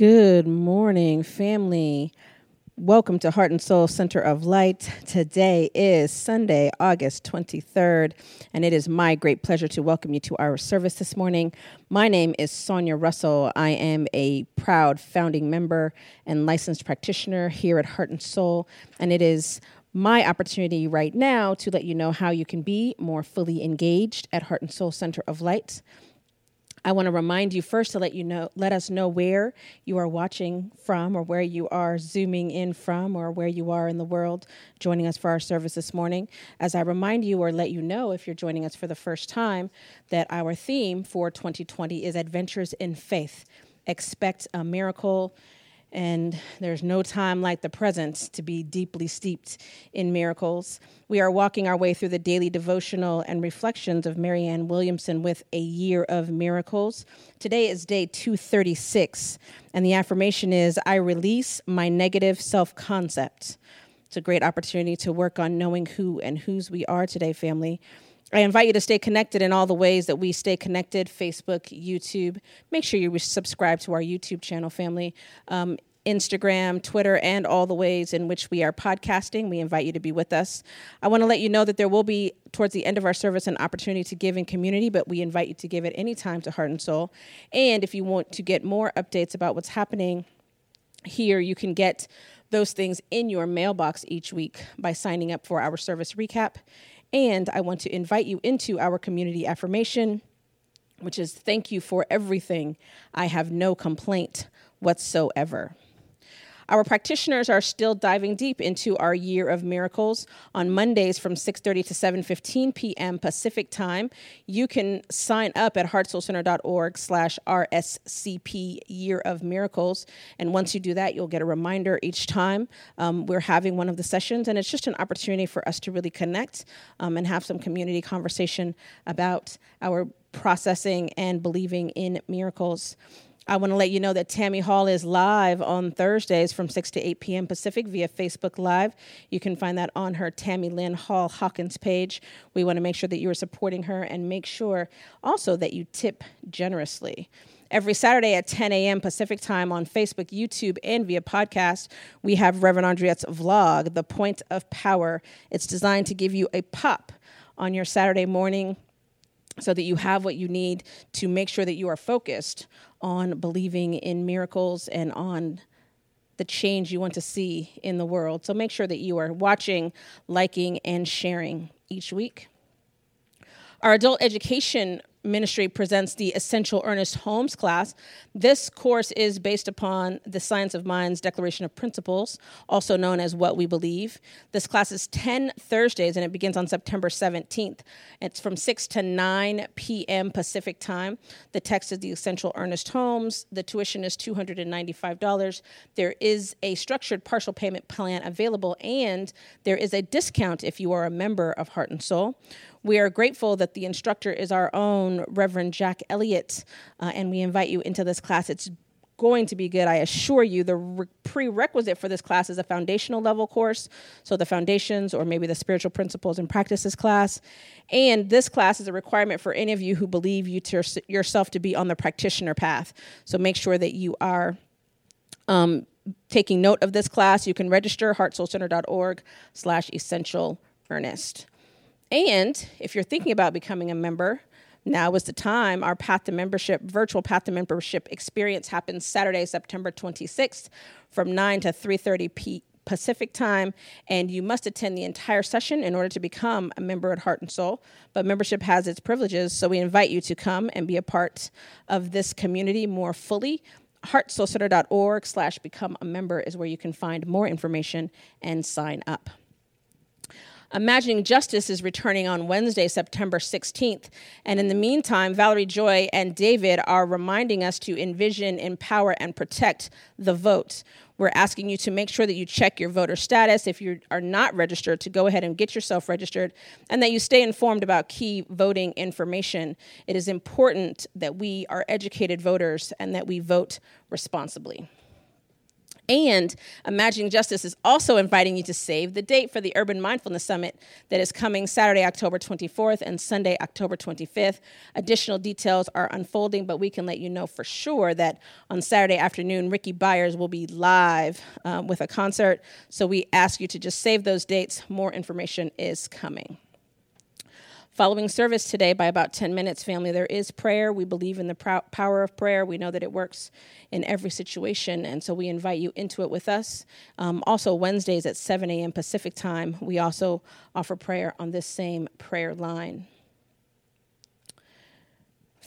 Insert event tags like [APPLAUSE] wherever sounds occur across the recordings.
Good morning, family. Welcome to Heart and Soul Center of Light. Today is Sunday, August 23rd, and it is my great pleasure to welcome you to our service this morning. My name is Sonia Russell. I am a proud founding member and licensed practitioner here at Heart and Soul, and it is my opportunity right now to let you know how you can be more fully engaged at Heart and Soul Center of Light. I want to remind you first to let you know, let us know where you are watching from, or where you are zooming in from, or where you are in the world joining us for our service this morning. As I remind you, or let you know if you're joining us for the first time, that our theme for 2020 is Adventures in Faith. Expect a miracle and there's no time like the present to be deeply steeped in miracles. We are walking our way through the daily devotional and reflections of Marianne Williamson with a year of miracles. Today is day 236, and the affirmation is I release my negative self concept. It's a great opportunity to work on knowing who and whose we are today, family. I invite you to stay connected in all the ways that we stay connected Facebook, YouTube. Make sure you subscribe to our YouTube channel, family. Um, Instagram, Twitter, and all the ways in which we are podcasting. We invite you to be with us. I want to let you know that there will be, towards the end of our service, an opportunity to give in community, but we invite you to give at any time to Heart and Soul. And if you want to get more updates about what's happening here, you can get those things in your mailbox each week by signing up for our service recap and I want to invite you into our community affirmation, which is thank you for everything. I have no complaint whatsoever. Our practitioners are still diving deep into our year of miracles on Mondays from 6:30 to 7:15 p.m. Pacific time. You can sign up at heartsoulcenter.org/rscp Year of Miracles, and once you do that, you'll get a reminder each time um, we're having one of the sessions, and it's just an opportunity for us to really connect um, and have some community conversation about our processing and believing in miracles. I want to let you know that Tammy Hall is live on Thursdays from 6 to 8 p.m. Pacific via Facebook Live. You can find that on her Tammy Lynn Hall Hawkins page. We want to make sure that you are supporting her and make sure also that you tip generously. Every Saturday at 10 a.m. Pacific time on Facebook, YouTube, and via podcast, we have Reverend Andriette's vlog, The Point of Power. It's designed to give you a pop on your Saturday morning so that you have what you need to make sure that you are focused on believing in miracles and on the change you want to see in the world. So make sure that you are watching, liking, and sharing each week. Our adult education Ministry presents the Essential Ernest Holmes class. This course is based upon the Science of Mind's Declaration of Principles, also known as What We Believe. This class is 10 Thursdays and it begins on September 17th. It's from 6 to 9 p.m. Pacific time. The text is the Essential Ernest Holmes. The tuition is $295. There is a structured partial payment plan available, and there is a discount if you are a member of Heart and Soul. We are grateful that the instructor is our own Reverend Jack Elliott, uh, and we invite you into this class. It's going to be good. I assure you, the re- prerequisite for this class is a foundational level course. So, the foundations or maybe the spiritual principles and practices class. And this class is a requirement for any of you who believe you to yourself to be on the practitioner path. So, make sure that you are. Um, taking note of this class, you can register heartsoulcenter.org slash essential Ernest. And if you're thinking about becoming a member, now is the time. Our Path to Membership, virtual Path to Membership experience happens Saturday, September 26th from 9 to 3.30 p. Pacific time, and you must attend the entire session in order to become a member at Heart and Soul. But membership has its privileges, so we invite you to come and be a part of this community more fully. heartsoulcenter.org slash become a member is where you can find more information and sign up. Imagining Justice is returning on Wednesday, September 16th. And in the meantime, Valerie Joy and David are reminding us to envision, empower, and protect the vote. We're asking you to make sure that you check your voter status. If you are not registered, to go ahead and get yourself registered and that you stay informed about key voting information. It is important that we are educated voters and that we vote responsibly. And Imagining Justice is also inviting you to save the date for the Urban Mindfulness Summit that is coming Saturday, October 24th and Sunday, October 25th. Additional details are unfolding, but we can let you know for sure that on Saturday afternoon, Rickie Byars will be live um, with a concert. So we ask you to just save those dates. More information is coming. Following service today by about 10 minutes, family, there is prayer. We believe in the power of prayer. We know that it works in every situation, and so we invite you into it with us. Um, also, Wednesdays at 7 a.m. Pacific time, we also offer prayer on this same prayer line.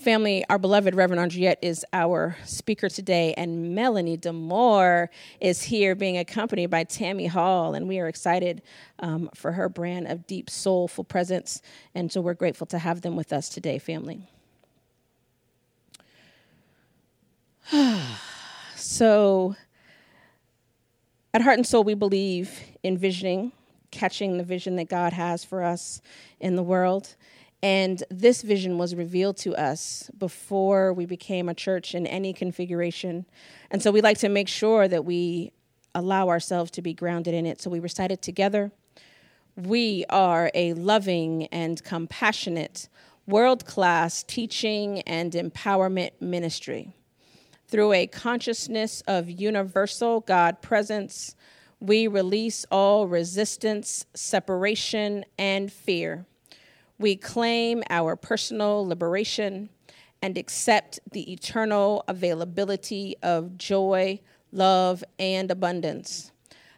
Family, our beloved Reverend Andriette is our speaker today, and Melanie DeMore is here being accompanied by Tammy Hall, and we are excited um, for her brand of deep, soulful presence, and so we're grateful to have them with us today, family. [SIGHS] so, at Heart and Soul, we believe in visioning, catching the vision that God has for us in the world. And this vision was revealed to us before we became a church in any configuration. And so we like to make sure that we allow ourselves to be grounded in it. So we recite it together. We are a loving and compassionate, world class teaching and empowerment ministry. Through a consciousness of universal God presence, we release all resistance, separation, and fear we claim our personal liberation and accept the eternal availability of joy, love, and abundance.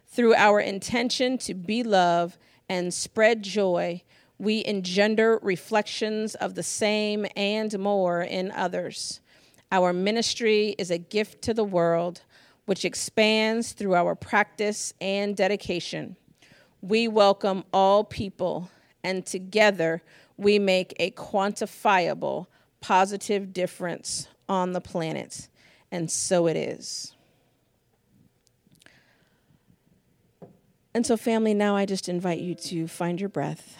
Through our intention to be love and spread joy, we engender reflections of the same and more in others. Our ministry is a gift to the world, which expands through our practice and dedication. We welcome all people and together we make a quantifiable positive difference on the planet. And so it is. And so, family, now I just invite you to find your breath.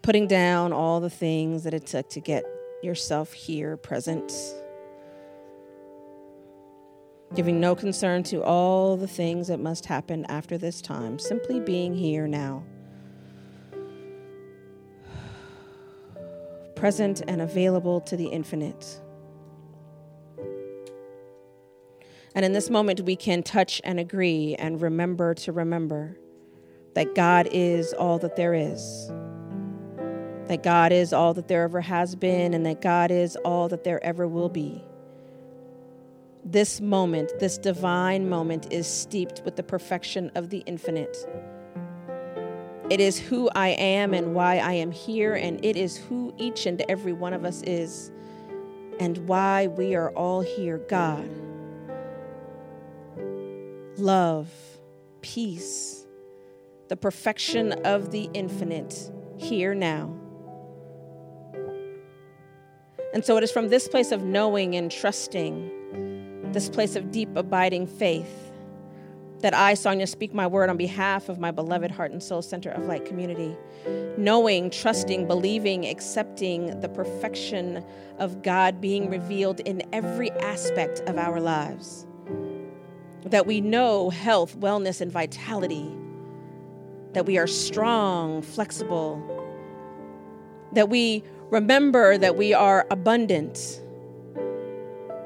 Putting down all the things that it took to get yourself here present giving no concern to all the things that must happen after this time, simply being here now. Present and available to the infinite. And in this moment, we can touch and agree and remember to remember that God is all that there is, that God is all that there ever has been, and that God is all that there ever will be this moment, this divine moment, is steeped with the perfection of the infinite. It is who I am and why I am here, and it is who each and every one of us is and why we are all here. God, love, peace, the perfection of the infinite here now. And so it is from this place of knowing and trusting this place of deep, abiding faith, that I, Sonia, speak my word on behalf of my beloved Heart and Soul Center of Light community, knowing, trusting, believing, accepting the perfection of God being revealed in every aspect of our lives. That we know health, wellness, and vitality, that we are strong, flexible, that we remember that we are abundant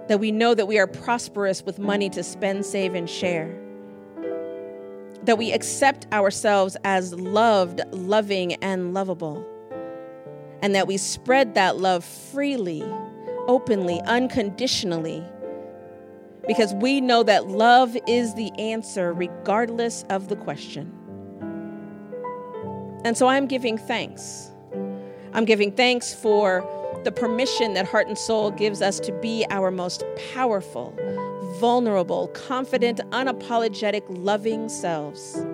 that we know that we are prosperous with money to spend, save, and share. That we accept ourselves as loved, loving, and lovable. And that we spread that love freely, openly, unconditionally. Because we know that love is the answer, regardless of the question. And so I'm giving thanks. I'm giving thanks for the permission that Heart and Soul gives us to be our most powerful, vulnerable, confident, unapologetic, loving selves.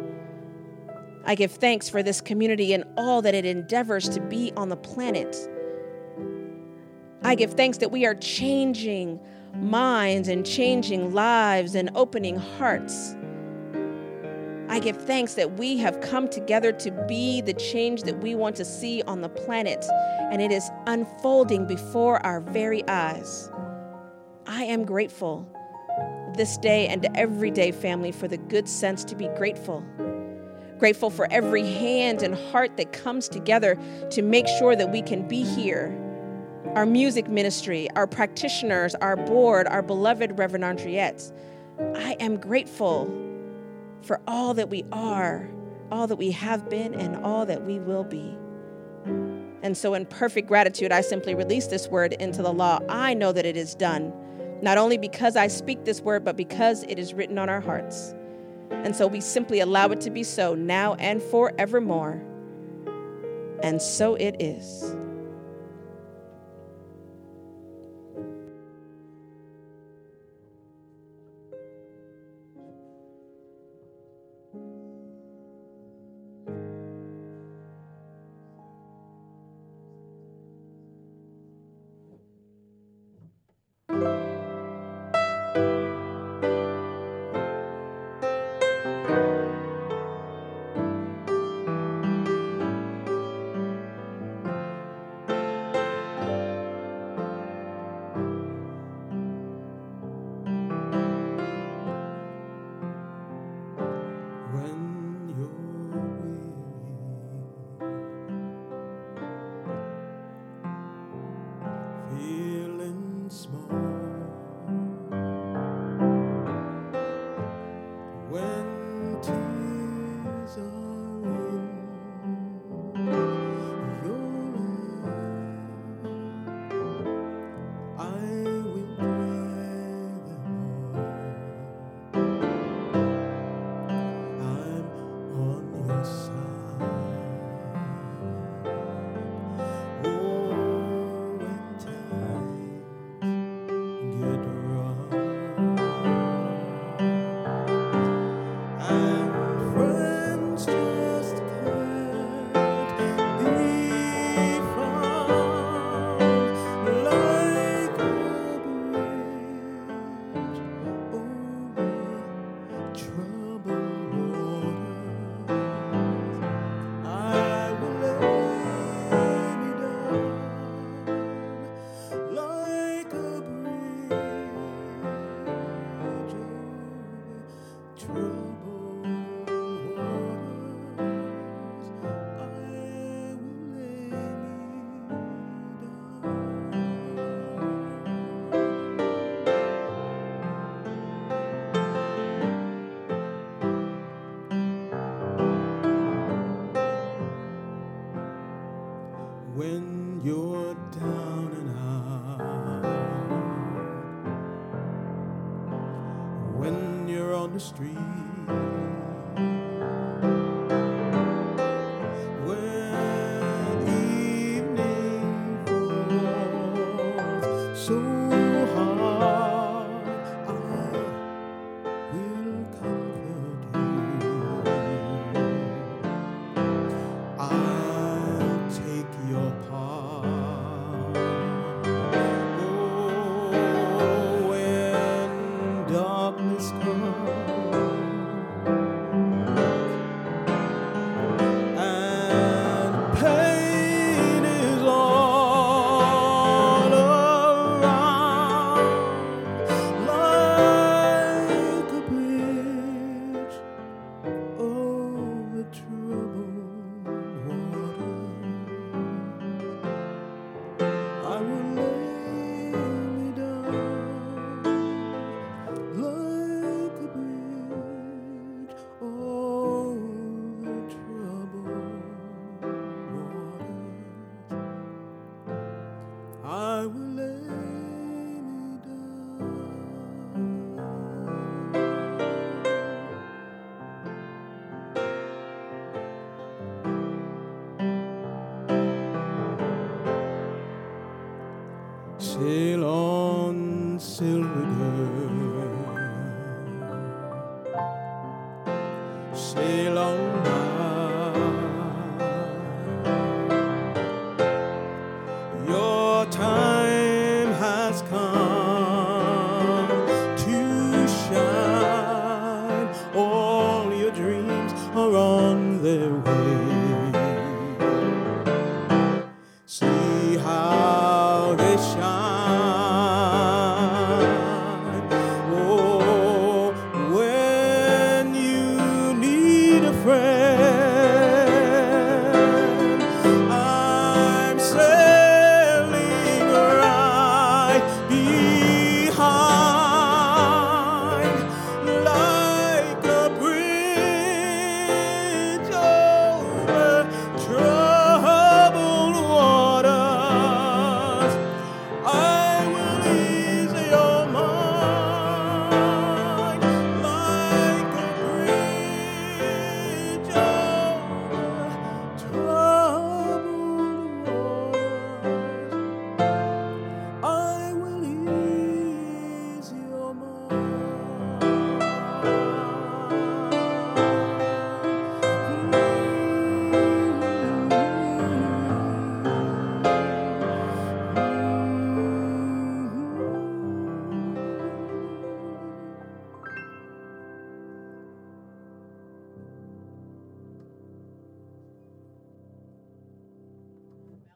I give thanks for this community and all that it endeavors to be on the planet. I give thanks that we are changing minds and changing lives and opening hearts I give thanks that we have come together to be the change that we want to see on the planet, and it is unfolding before our very eyes. I am grateful this day and every day, family, for the good sense to be grateful. Grateful for every hand and heart that comes together to make sure that we can be here. Our music ministry, our practitioners, our board, our beloved Reverend Andriette. I am grateful for all that we are, all that we have been, and all that we will be. And so, in perfect gratitude, I simply release this word into the law. I know that it is done, not only because I speak this word, but because it is written on our hearts. And so, we simply allow it to be so now and forevermore. And so it is.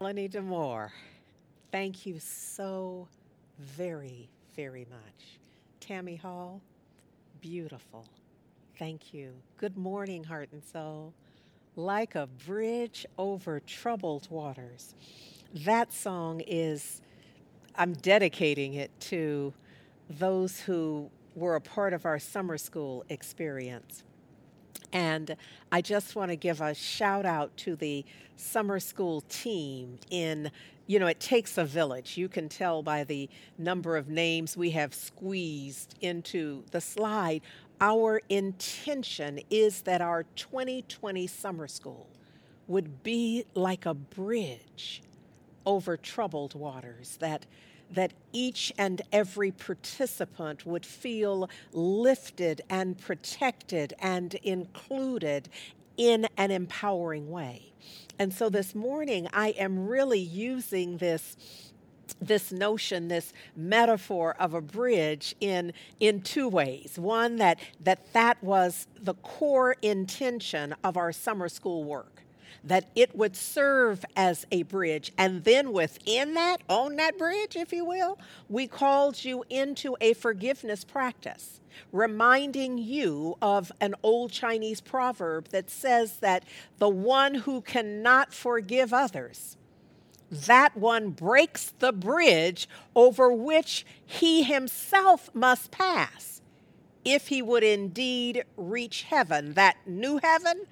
Juanita Moore, thank you so very, very much. Tammy Hall, beautiful. Thank you. Good morning, Heart and Soul. Like a bridge over troubled waters. That song is, I'm dedicating it to those who were a part of our summer school experience. And I just want to give a shout out to the summer school team in you know, it takes a village. You can tell by the number of names we have squeezed into the slide. Our intention is that our 2020 summer school would be like a bridge over troubled waters, that that each and every participant would feel lifted and protected and included in an empowering way. And so this morning, I am really using this this notion this metaphor of a bridge in in two ways one that that that was the core intention of our summer school work that it would serve as a bridge. And then within that, on that bridge, if you will, we called you into a forgiveness practice, reminding you of an old Chinese proverb that says that the one who cannot forgive others, that one breaks the bridge over which he himself must pass if he would indeed reach heaven, that new heaven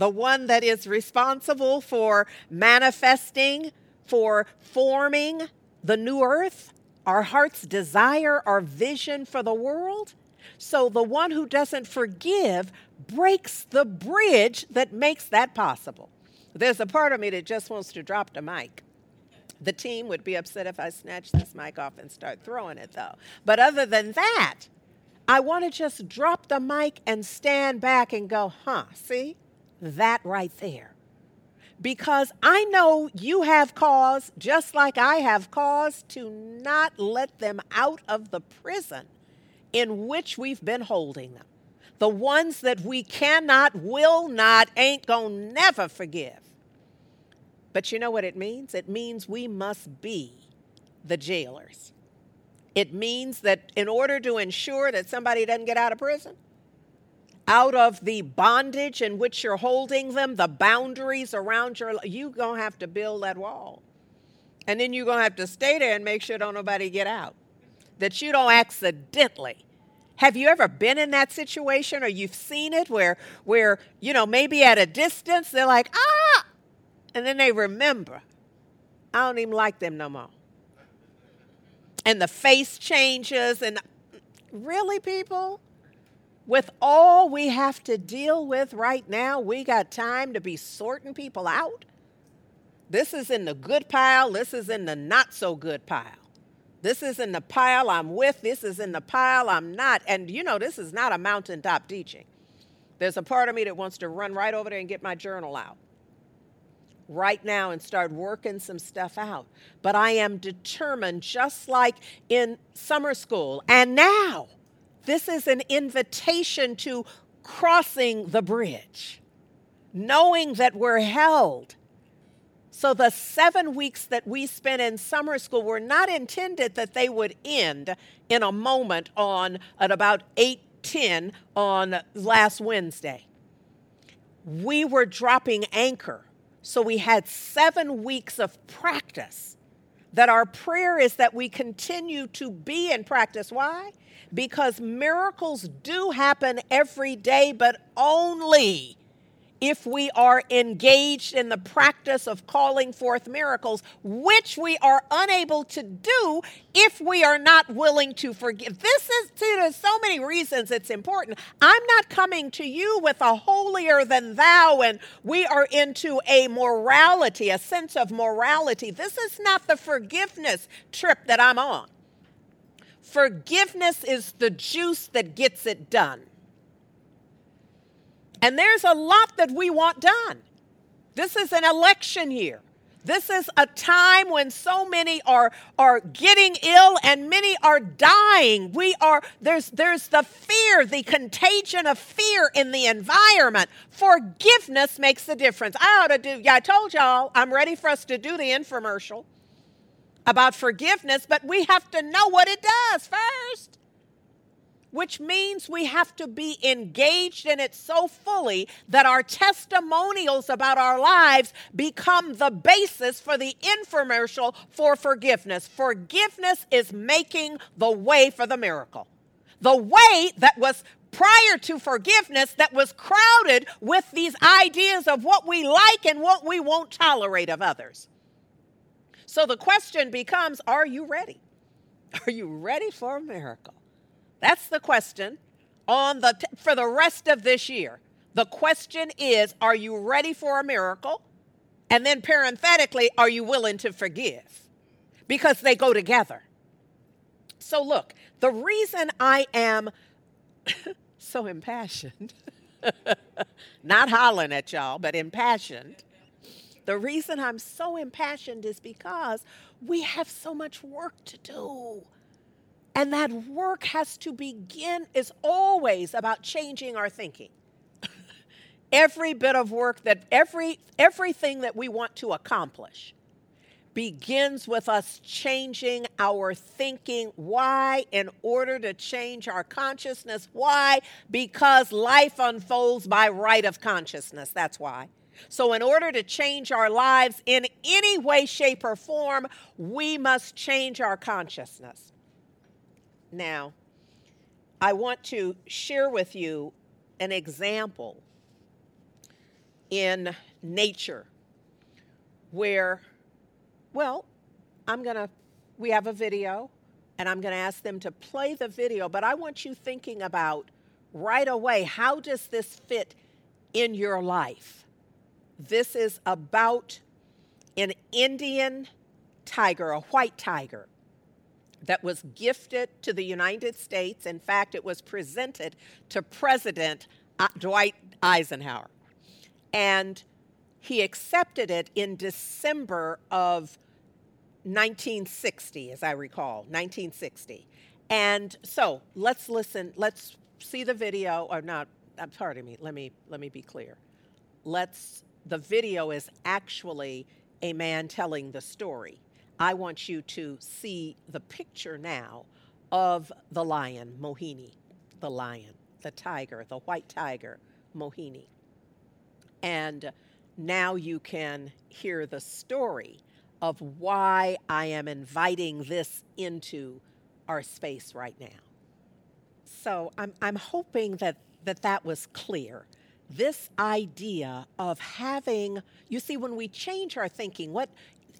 the one that is responsible for manifesting, for forming the new earth, our heart's desire, our vision for the world. So the one who doesn't forgive breaks the bridge that makes that possible. There's a part of me that just wants to drop the mic. The team would be upset if I snatch this mic off and start throwing it, though. But other than that, I want to just drop the mic and stand back and go, huh, see? That right there. Because I know you have cause, just like I have cause, to not let them out of the prison in which we've been holding them. The ones that we cannot, will not, ain't gonna never forgive. But you know what it means? It means we must be the jailers. It means that in order to ensure that somebody doesn't get out of prison, out of the bondage in which you're holding them, the boundaries around your you're going to have to build that wall. And then you're going to have to stay there and make sure don't nobody get out. That you don't accidentally have you ever been in that situation or you've seen it where where you know maybe at a distance they're like ah and then they remember I don't even like them no more. And the face changes and really people with all we have to deal with right now, we got time to be sorting people out. This is in the good pile, this is in the not so good pile. This is in the pile I'm with, this is in the pile I'm not. And you know, this is not a mountaintop teaching. There's a part of me that wants to run right over there and get my journal out right now and start working some stuff out. But I am determined, just like in summer school and now this is an invitation to crossing the bridge, knowing that we're held. So, the seven weeks that we spent in summer school were not intended that they would end in a moment on at about 8:10 on last Wednesday. We were dropping anchor. So we had 7 weeks of practice. That our prayer is that we continue to be in practice. Why? because miracles do happen every day, but only if we are engaged in the practice of calling forth miracles, which we are unable to do if we are not willing to forgive. This is, see, there's so many reasons it's important. I'm not coming to you with a holier than thou, and we are into a morality, a sense of morality. This is not the forgiveness trip that I'm on. Forgiveness is the juice that gets it done. And there's a lot that we want done. This is an election year. This is a time when so many are, are getting ill and many are dying. We are there's there's the fear, the contagion of fear in the environment. Forgiveness makes a difference. I ought to do, yeah, I told y'all I'm ready for us to do the infomercial about forgiveness, but we have to know what it does first which means we have to be engaged in it so fully that our testimonials about our lives become the basis for the infomercial for forgiveness. Forgiveness is making the way for the miracle. The way that was prior to forgiveness that was crowded with these ideas of what we like and what we won't tolerate of others. So the question becomes are you ready? Are you ready for a miracle? That's the question on the t- for the rest of this year. The question is, are you ready for a miracle? And then parenthetically, are you willing to forgive? Because they go together. So look, the reason I am [LAUGHS] so impassioned, [LAUGHS] not hollering at y'all, but impassioned. The reason I'm so impassioned is because we have so much work to do. And that work has to begin, is always about changing our thinking. [LAUGHS] every bit of work that, every, everything that we want to accomplish begins with us changing our thinking. Why? In order to change our consciousness. Why? Because life unfolds by right of consciousness. That's why. So, in order to change our lives in any way, shape, or form, we must change our consciousness. Now, I want to share with you an example in nature where, well, I'm going to, we have a video and I'm going to ask them to play the video, but I want you thinking about right away how does this fit in your life? This is about an Indian tiger, a white tiger that was gifted to the United States. In fact, it was presented to President uh, Dwight Eisenhower. And he accepted it in December of 1960, as I recall, 1960. And so let's listen, let's see the video, or not, I'm pardon me, let me, let me be clear. Let's, the video is actually a man telling the story. I want you to see the picture now of the lion, Mohini, the lion, the tiger, the white tiger, Mohini. And now you can hear the story of why I am inviting this into our space right now. So I'm, I'm hoping that, that that was clear. This idea of having, you see, when we change our thinking, what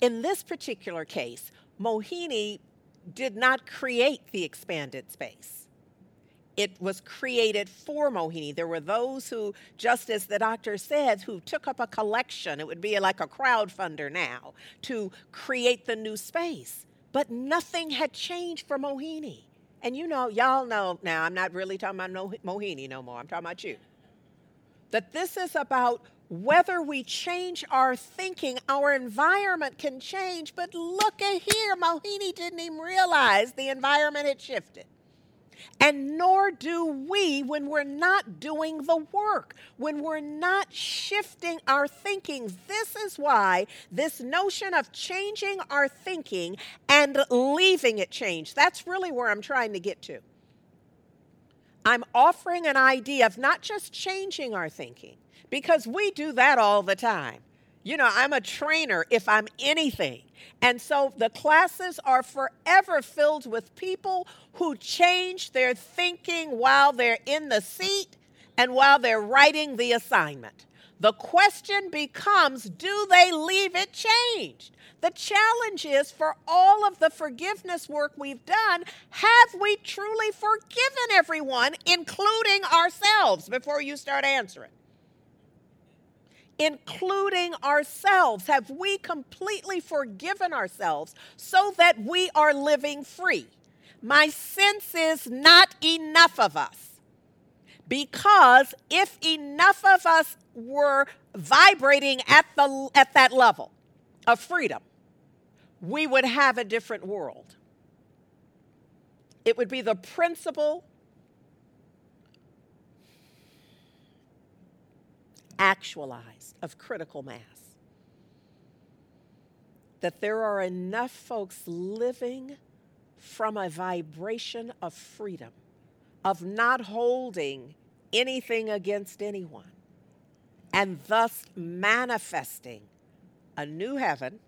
in this particular case, Mohini did not create the expanded space. It was created for Mohini. There were those who, just as the doctor said, who took up a collection. It would be like a crowdfunder now to create the new space. But nothing had changed for Mohini. And you know, y'all know now, I'm not really talking about Mohini no more. I'm talking about you. That this is about whether we change our thinking, our environment can change. But look at here, Mohini didn't even realize the environment had shifted. And nor do we when we're not doing the work, when we're not shifting our thinking. This is why this notion of changing our thinking and leaving it change, that's really where I'm trying to get to. I'm offering an idea of not just changing our thinking, because we do that all the time. You know, I'm a trainer if I'm anything. And so the classes are forever filled with people who change their thinking while they're in the seat and while they're writing the assignment. The question becomes do they leave it changed? The challenge is for all of the forgiveness work we've done, have we truly forgiven everyone, including ourselves, before you start answering? Including ourselves? Have we completely forgiven ourselves so that we are living free? My sense is not enough of us. Because if enough of us were vibrating at, the, at that level of freedom, we would have a different world. It would be the principle actualized of critical mass. That there are enough folks living from a vibration of freedom, of not holding anything against anyone, and thus manifesting a new heaven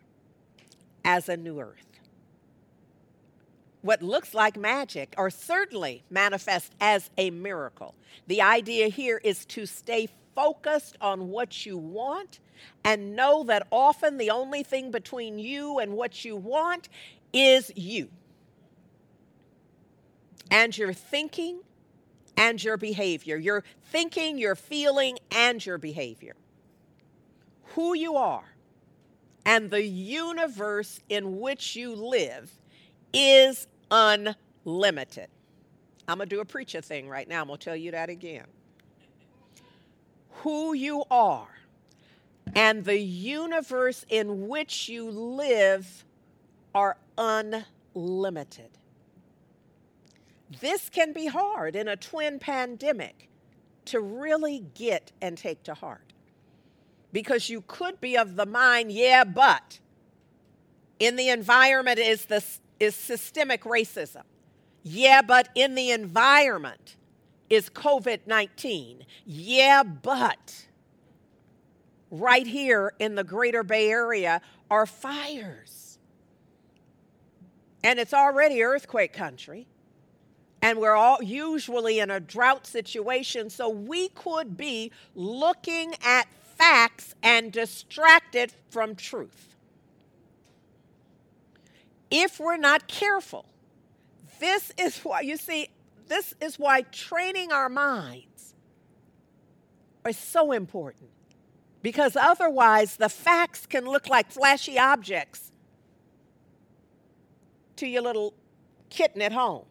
as a new earth. What looks like magic, or certainly manifest as a miracle. The idea here is to stay focused on what you want and know that often the only thing between you and what you want is you and your thinking and your behavior. Your thinking, your feeling, and your behavior. Who you are and the universe in which you live is unlimited. I'm going to do a preacher thing right now. I'm going to tell you that again who you are and the universe in which you live are unlimited. This can be hard in a twin pandemic to really get and take to heart. Because you could be of the mind, yeah, but in the environment is, this, is systemic racism. Yeah, but in the environment is COVID 19. Yeah, but right here in the greater Bay Area are fires. And it's already earthquake country. And we're all usually in a drought situation. So we could be looking at facts and distracted from truth. If we're not careful, this is why, you see, this is why training our minds is so important. Because otherwise, the facts can look like flashy objects to your little kitten at home.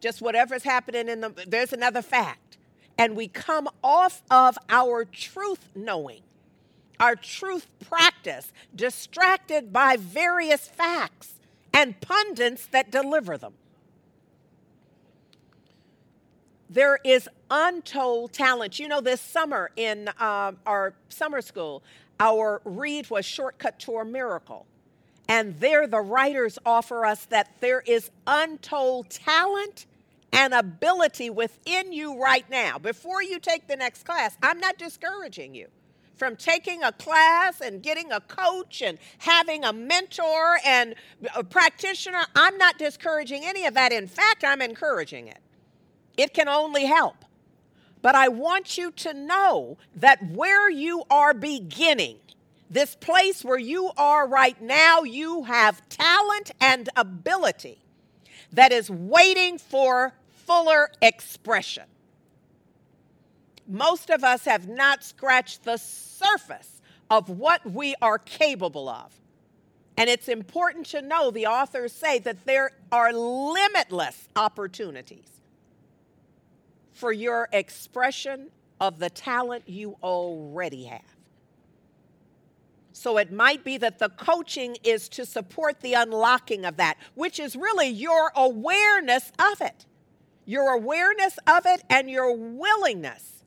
Just whatever's happening in the, there's another fact. And we come off of our truth knowing, our truth practice, distracted by various facts and pundits that deliver them there is untold talent. You know, this summer in uh, our summer school, our read was Shortcut to a Miracle. And there, the writers offer us that there is untold talent and ability within you right now. Before you take the next class, I'm not discouraging you from taking a class and getting a coach and having a mentor and a practitioner. I'm not discouraging any of that. In fact, I'm encouraging it. It can only help. But I want you to know that where you are beginning, this place where you are right now, you have talent and ability that is waiting for fuller expression. Most of us have not scratched the surface of what we are capable of. And it's important to know the authors say that there are limitless opportunities for your expression of the talent you already have. So it might be that the coaching is to support the unlocking of that, which is really your awareness of it. Your awareness of it and your willingness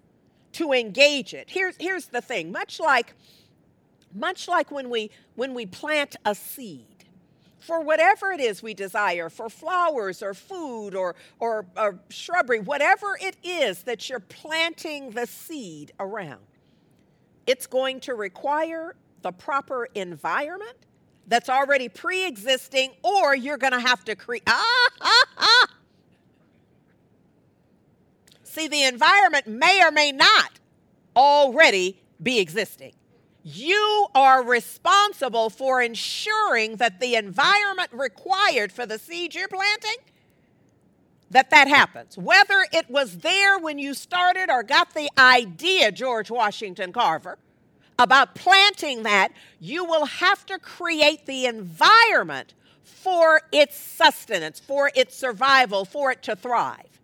to engage it. Here's, here's the thing, much like much like when we when we plant a seed for whatever it is we desire, for flowers or food or, or, or shrubbery, whatever it is that you're planting the seed around, it's going to require the proper environment that's already pre existing, or you're going to have to create. [LAUGHS] Ah, ah, ah. See, the environment may or may not already be existing. You are responsible for ensuring that the environment required for the seed you're planting that that happens. Whether it was there when you started or got the idea, George Washington Carver, about planting that, you will have to create the environment for its sustenance, for its survival, for it to thrive.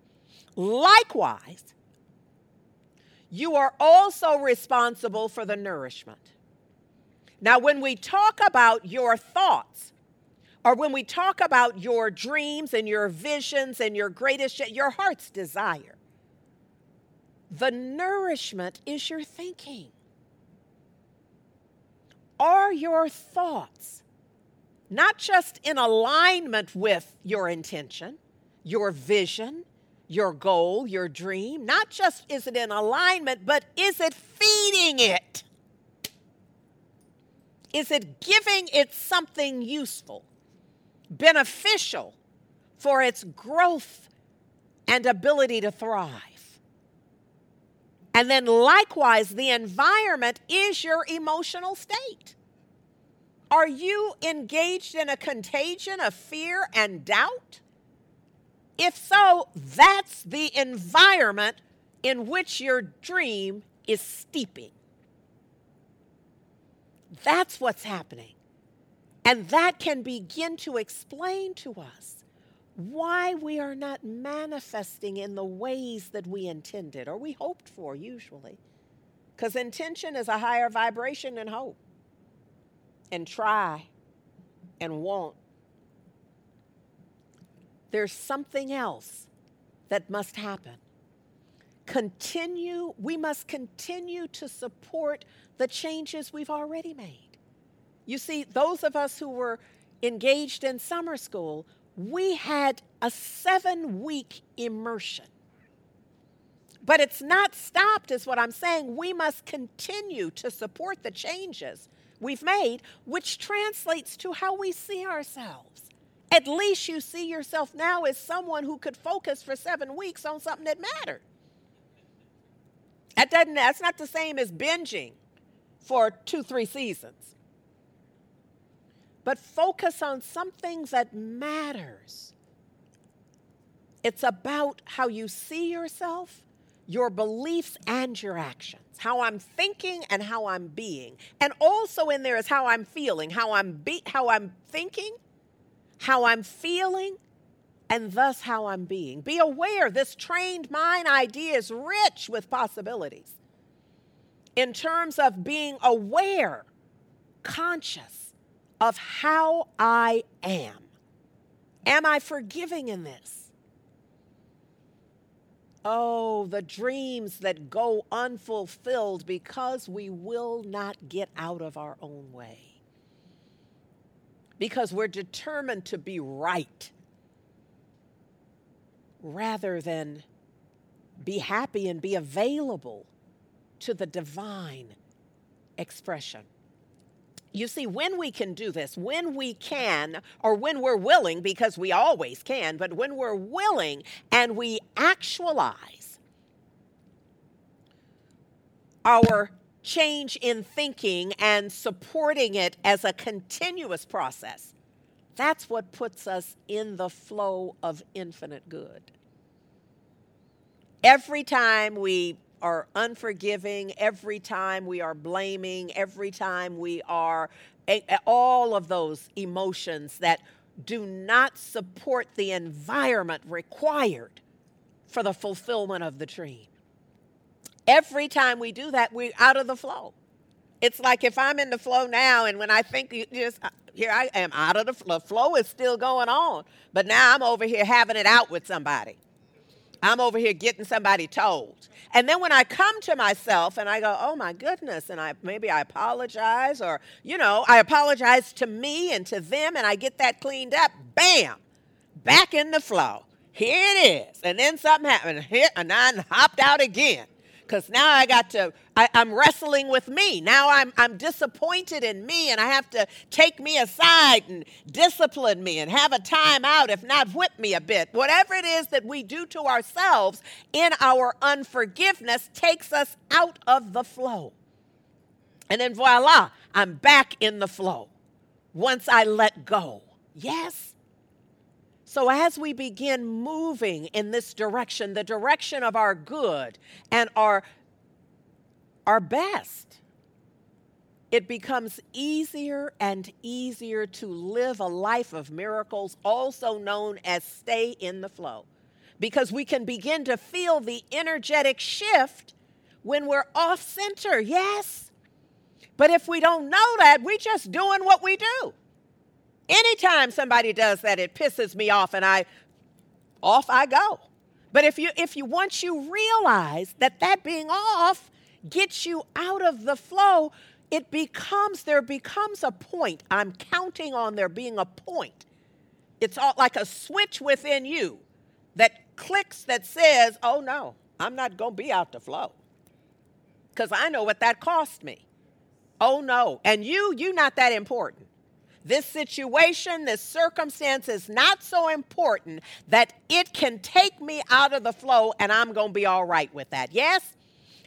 Likewise, you are also responsible for the nourishment. Now, when we talk about your thoughts, or when we talk about your dreams and your visions and your greatest, your heart's desire, the nourishment is your thinking. Are your thoughts not just in alignment with your intention, your vision, your goal, your dream? Not just is it in alignment, but is it feeding it? Is it giving it something useful, beneficial for its growth and ability to thrive? And then, likewise, the environment is your emotional state. Are you engaged in a contagion of fear and doubt? If so, that's the environment in which your dream is steeping. That's what's happening. And that can begin to explain to us why we are not manifesting in the ways that we intended or we hoped for, usually. Because intention is a higher vibration than hope, and try and want. There's something else that must happen. Continue, we must continue to support the changes we've already made. You see, those of us who were engaged in summer school, we had a seven week immersion. But it's not stopped, is what I'm saying. We must continue to support the changes we've made, which translates to how we see ourselves. At least you see yourself now as someone who could focus for seven weeks on something that mattered. That doesn't, that's not the same as binging for two, three seasons but focus on something that matters. It's about how you see yourself, your beliefs, and your actions. How I'm thinking and how I'm being. And also in there is how I'm feeling, how I'm be- how I'm thinking, how I'm feeling, and thus how I'm being. Be aware this trained mind idea is rich with possibilities in terms of being aware, conscious, of how I am. Am I forgiving in this? Oh, the dreams that go unfulfilled because we will not get out of our own way. Because we're determined to be right rather than be happy and be available to the divine expression. You see, when we can do this, when we can, or when we're willing, because we always can, but when we're willing and we actualize our change in thinking and supporting it as a continuous process, that's what puts us in the flow of infinite good. Every time we are unforgiving, every time we are blaming, every time we are eh, eh, all of those emotions that do not support the environment required for the fulfillment of the dream. Every time we do that, we're out of the flow. It's like if I'm in the flow now, and when I think you just uh, here I am out of the flow. The flow is still going on, but now I'm over here having it out with somebody. I'm over here getting somebody told. And then when I come to myself and I go, oh my goodness, and I maybe I apologize or, you know, I apologize to me and to them and I get that cleaned up, bam, back in the flow. Here it is. And then something happened. Here and I hopped out again because now I got to, I, am wrestling with me. Now I'm, I'm disappointed in me and I have to take me aside and discipline me and have a time out, if not whip me a bit. Whatever it is that we do to ourselves in our unforgiveness takes us out of the flow. And then voila, I'm back in the flow once I let go. Yes? So, as we begin moving in this direction, the direction of our good and our, our best, it becomes easier and easier to live a life of miracles, also known as stay in the flow. Because we can begin to feel the energetic shift when we're off center. Yes. But if we don't know that, we're just doing what we do. Anytime somebody does that, it pisses me off and I off I go. But if you if you once you realize that that being off gets you out of the flow, it becomes there becomes a point. I'm counting on there being a point. It's all like a switch within you that clicks that says, "Oh no, I'm not going to be out the flow." Cuz I know what that cost me. Oh no. And you you not that important. This situation, this circumstance is not so important that it can take me out of the flow and I'm going to be all right with that. Yes?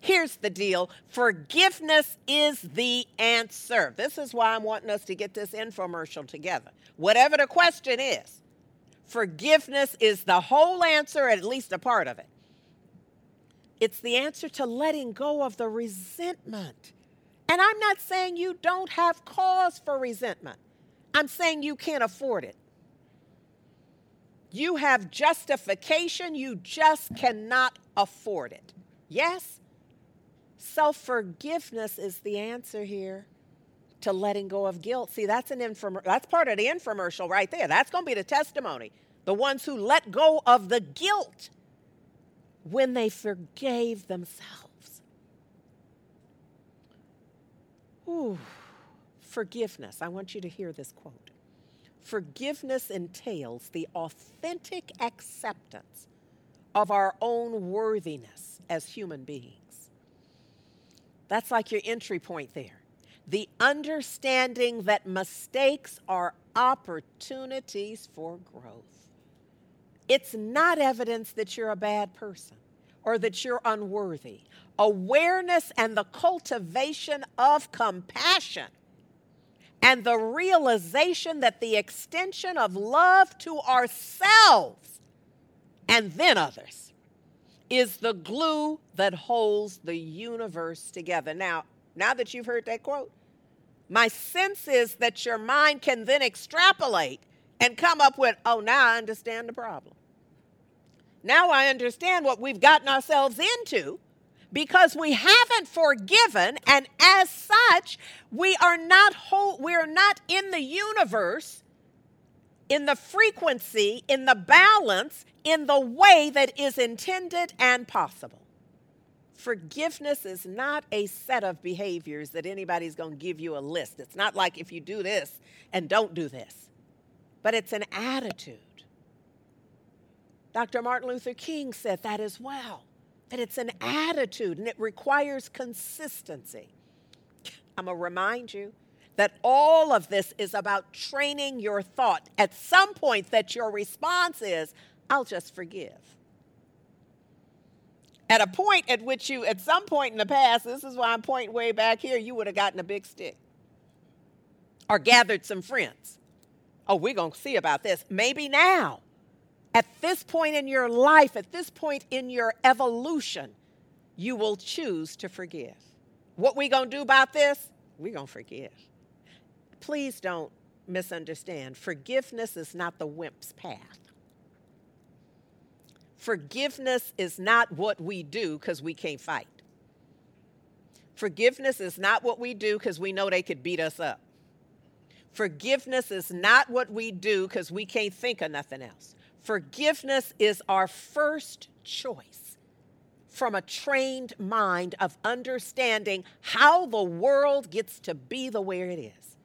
Here's the deal forgiveness is the answer. This is why I'm wanting us to get this infomercial together. Whatever the question is, forgiveness is the whole answer, at least a part of it. It's the answer to letting go of the resentment. And I'm not saying you don't have cause for resentment, I'm saying you can't afford it. You have justification, you just cannot afford it. Yes? Self forgiveness is the answer here to letting go of guilt. See, that's an infomer- that's part of the infomercial right there. That's going to be the testimony. The ones who let go of the guilt when they forgave themselves. Ooh, forgiveness. I want you to hear this quote. Forgiveness entails the authentic acceptance of our own worthiness as human beings. That's like your entry point there. The understanding that mistakes are opportunities for growth. It's not evidence that you're a bad person or that you're unworthy. Awareness and the cultivation of compassion and the realization that the extension of love to ourselves and then others is the glue that holds the universe together. Now, now that you've heard that quote, my sense is that your mind can then extrapolate and come up with, oh, now I understand the problem. Now I understand what we've gotten ourselves into because we haven't forgiven, and as such, we are not whole, we are not in the universe, in the frequency, in the balance, in the way that is intended and possible. Forgiveness is not a set of behaviors that anybody's going to give you a list. It's not like if you do this and don't do this, but it's an attitude. Dr. Martin Luther King said that as well, that it's an attitude and it requires consistency. I'm going to remind you that all of this is about training your thought. At some point, that your response is, I'll just forgive. At a point at which you, at some point in the past, this is why I'm pointing way back here, you would have gotten a big stick or gathered some friends. Oh, we're going to see about this. Maybe now, at this point in your life, at this point in your evolution, you will choose to forgive. What we going to do about this? We're going to forgive. Please don't misunderstand. Forgiveness is not the wimp's path. Forgiveness is not what we do because we can't fight. Forgiveness is not what we do because we know they could beat us up. Forgiveness is not what we do because we can't think of nothing else. Forgiveness is our first choice from a trained mind of understanding how the world gets to be the way it is.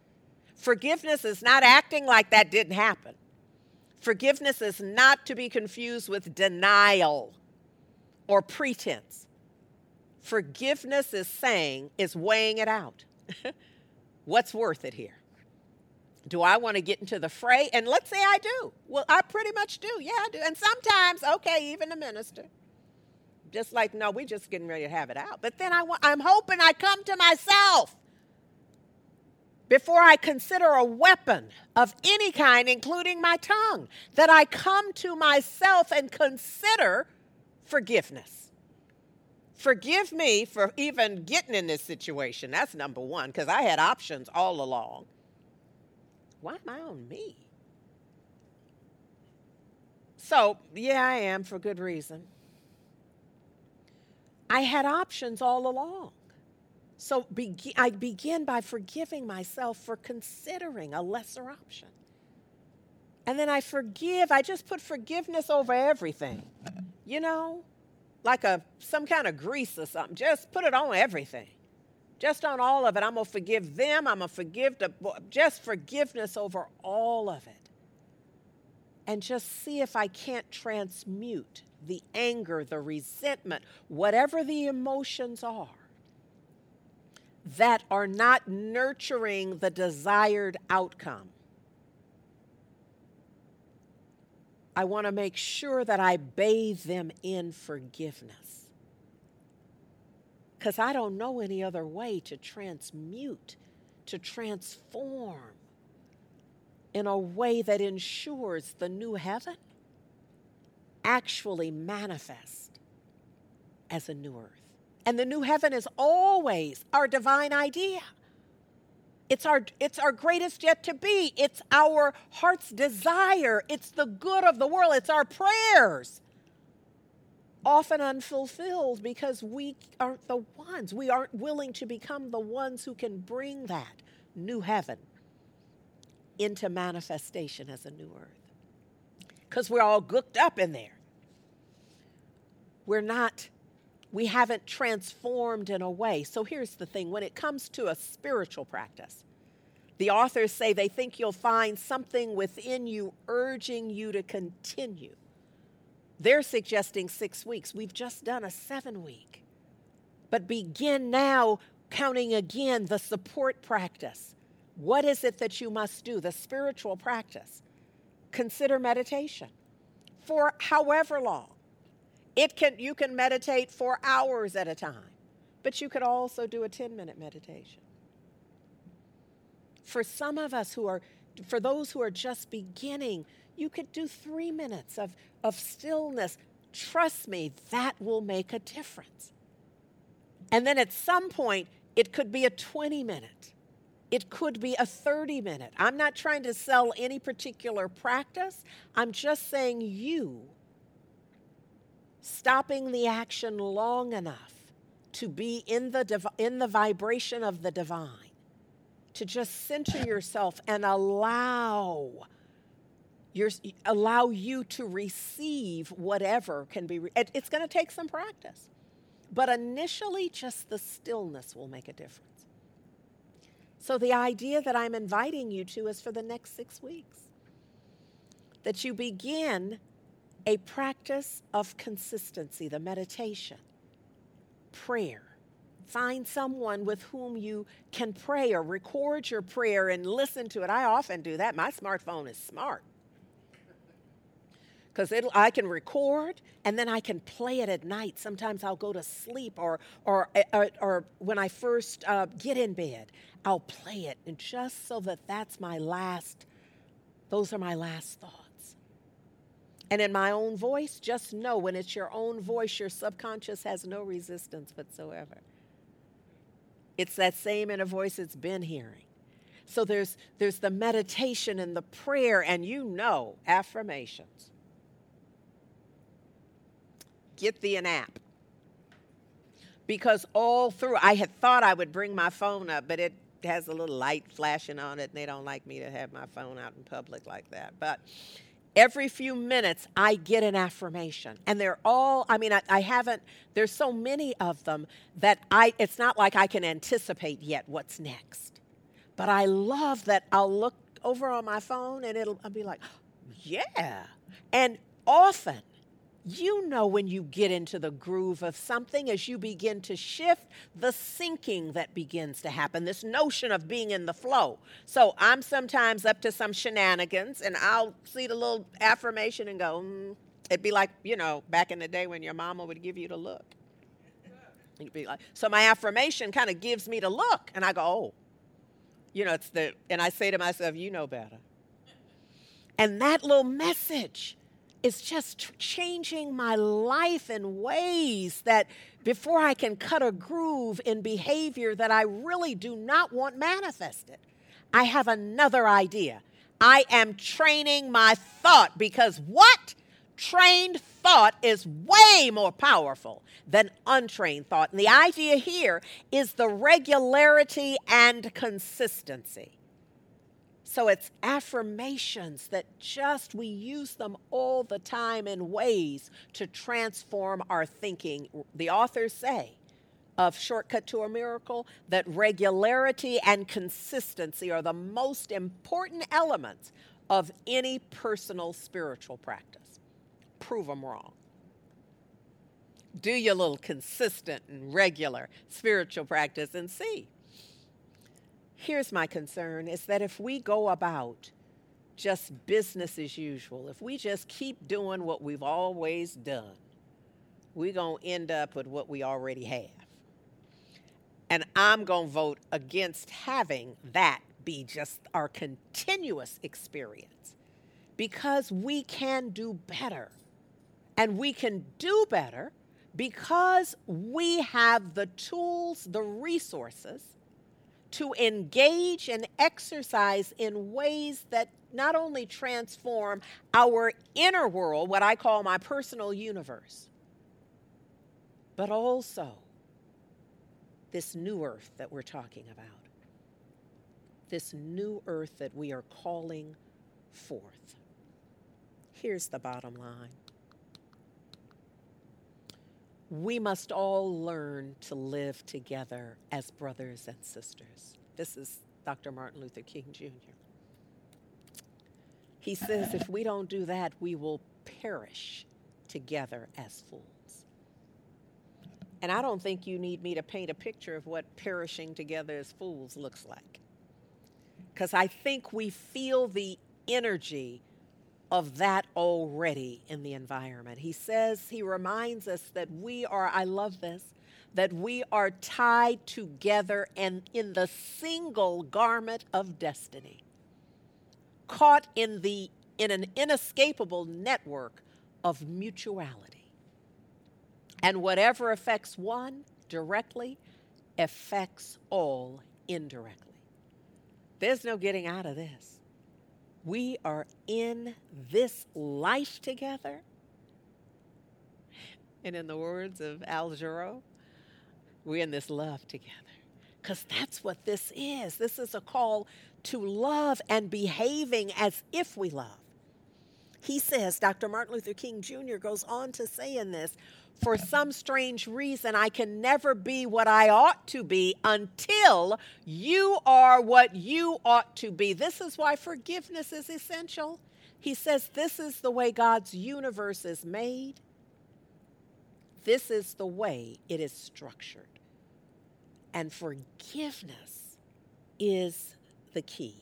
Forgiveness is not acting like that didn't happen. Forgiveness is not to be confused with denial or pretense. Forgiveness is saying, is weighing it out. [LAUGHS] What's worth it here? Do I want to get into the fray? And let's say I do. Well, I pretty much do. Yeah, I do. And sometimes, okay, even the minister. Just like, no, we're just getting ready to have it out. But then I, I'm hoping I come to myself before I consider a weapon of any kind, including my tongue, that I come to myself and consider forgiveness. Forgive me for even getting in this situation. That's number one, because I had options all along. Why am I on me? So, yeah, I am for good reason. I had options all along. So be- I begin by forgiving myself for considering a lesser option. And then I forgive, I just put forgiveness over everything. You know, like a some kind of grease or something. Just put it on everything. Just on all of it. I'm going to forgive them. I'm going to forgive the just forgiveness over all of it. And just see if I can't transmute the anger, the resentment, whatever the emotions are that are not nurturing the desired outcome. I want to make sure that I bathe them in forgiveness. Because I don't know any other way to transmute, to transform in a way that ensures the new heaven actually manifest as a new earth. And the new heaven is always our divine idea. It's our, it's our greatest yet to be. It's our heart's desire. It's the good of the world. It's our prayers. Often unfulfilled because we aren't the ones. We aren't willing to become the ones who can bring that new heaven into manifestation as a new earth. Because we're all gooked up in there. We're not we haven't transformed in a way. So here's the thing when it comes to a spiritual practice, the authors say they think you'll find something within you urging you to continue. They're suggesting six weeks. We've just done a seven week. But begin now counting again the support practice. What is it that you must do? The spiritual practice. Consider meditation for however long. It can, you can meditate for hours at a time, but you could also do a 10 minute meditation. For some of us who are, for those who are just beginning, you could do three minutes of, of stillness. Trust me, that will make a difference. And then at some point, it could be a 20 minute. It could be a 30 minute. I'm not trying to sell any particular practice. I'm just saying you stopping the action long enough to be in the, div- in the vibration of the divine, to just center yourself and allow your, allow you to receive whatever can be. Re- it, it's going to take some practice, but initially, just the stillness will make a difference. So, the idea that I'm inviting you to is for the next six weeks that you begin a practice of consistency, the meditation, prayer. Find someone with whom you can pray or record your prayer and listen to it. I often do that. My smartphone is smart because I can record and then I can play it at night. Sometimes I'll go to sleep or, or, or, uh, or when I first uh, get in bed, I'll play it. And just so that that's my last, those are my last thoughts. And in my own voice, just know when it's your own voice, your subconscious has no resistance whatsoever. It's that same inner voice it's been hearing. So there's, there's the meditation and the prayer, and you know affirmations. Get the an app. Because all through, I had thought I would bring my phone up, but it has a little light flashing on it, and they don't like me to have my phone out in public like that. But every few minutes I get an affirmation. And they're all, I mean, I, I, haven't, there's so many of them that I, it's not like I can anticipate yet what's next. But I love that I'll look over on my phone and it'll, I'll be like, yeah. And often you know when you get into the groove of something as you begin to shift the sinking that begins to happen, this notion of being in the flow. So I'm sometimes up to some shenanigans and I'll see the little affirmation and go, mm. it'd be like, you know, back in the day when your mama would give you the look. You'd be like, so my affirmation kind of gives me the look and I go, oh, you know, it's the, and I say to myself, you know better. And that little message is just changing my life in ways that before I can cut a groove in behavior that I really do not want manifested, I have another idea. I am training my thought because what? trained thought is way more powerful than untrained thought. And the idea here is the regularity and consistency. So it's affirmations that just we use them all the time in ways to transform our thinking. The authors say of Shortcut to a Miracle that regularity and consistency are the most important elements of any personal spiritual practice. Prove them wrong. Do your little consistent and regular spiritual practice and see Here's my concern is that if we go about just business as usual, if we just keep doing what we've always done, we're going to end up with what we already have. And I'm going to vote against having that be just our continuous experience because we can do better. And we can do better because we have the tools, the resources to engage and exercise in ways that not only transform our inner world, what I call my personal universe, but also this new earth that we're talking about. This new earth that we are calling forth. Here's the bottom line we must all learn to live together as brothers and sisters. This is Dr. Martin Luther King Jr. He says if we don't do that, we will perish together as fools. And I don't think you need me to paint a picture of what perishing together as fools looks like. Because I think we feel the energy of that already in the environment. He says, he reminds us that we are, I love this, that we are tied together and in the single garment of destiny, caught in the in an inescapable network of mutuality. And whatever affects one directly affects all indirectly. There's no getting out of this. We are in this life together. And in the words of Al Jarreau, we're in this love together. Because that's what this is. This is a call to love and behaving as if we love. He says, Dr. Martin Luther King Jr. goes on to say in this, for some strange reason, I can never be what I ought to be until you are what you ought to be. This is why forgiveness is essential. He says, This is the way God's universe is made, this is the way it is structured. And forgiveness is the key.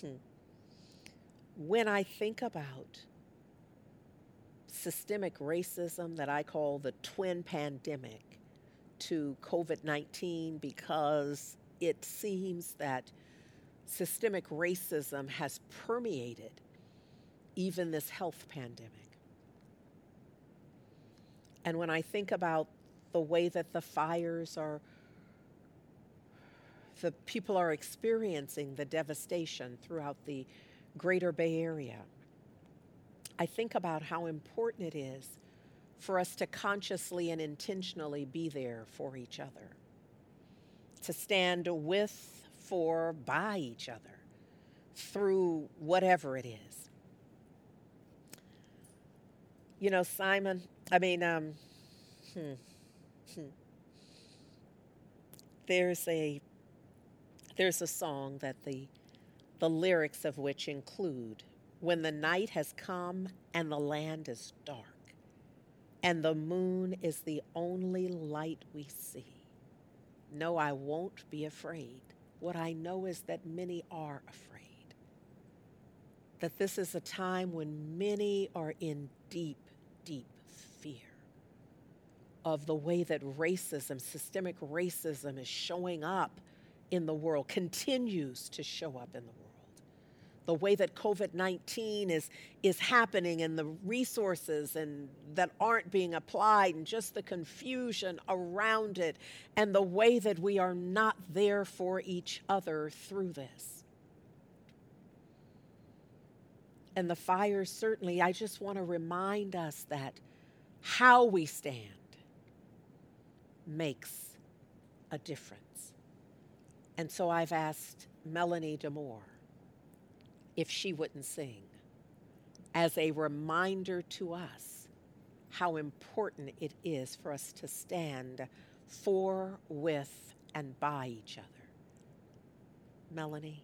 Hmm. When I think about systemic racism that I call the twin pandemic to COVID 19 because it seems that systemic racism has permeated even this health pandemic. And when I think about the way that the fires are, the people are experiencing the devastation throughout the greater Bay Area I think about how important it is for us to consciously and intentionally be there for each other, to stand with, for, by each other through whatever it is. You know, Simon, I mean, um, hmm, hmm. there's a there's a song that the the lyrics of which include when the night has come and the land is dark, and the moon is the only light we see. No, I won't be afraid. What I know is that many are afraid. That this is a time when many are in deep, deep fear of the way that racism, systemic racism, is showing up in the world, continues to show up in the world the way that COVID 19 is, is happening and the resources and that aren't being applied and just the confusion around it and the way that we are not there for each other through this. and the fires, certainly, I just want to remind us that how we stand makes a difference. And so I've asked Melanie DeMore if she wouldn't sing as a reminder to us how important it is for us to stand for, with, and by each other. Melanie.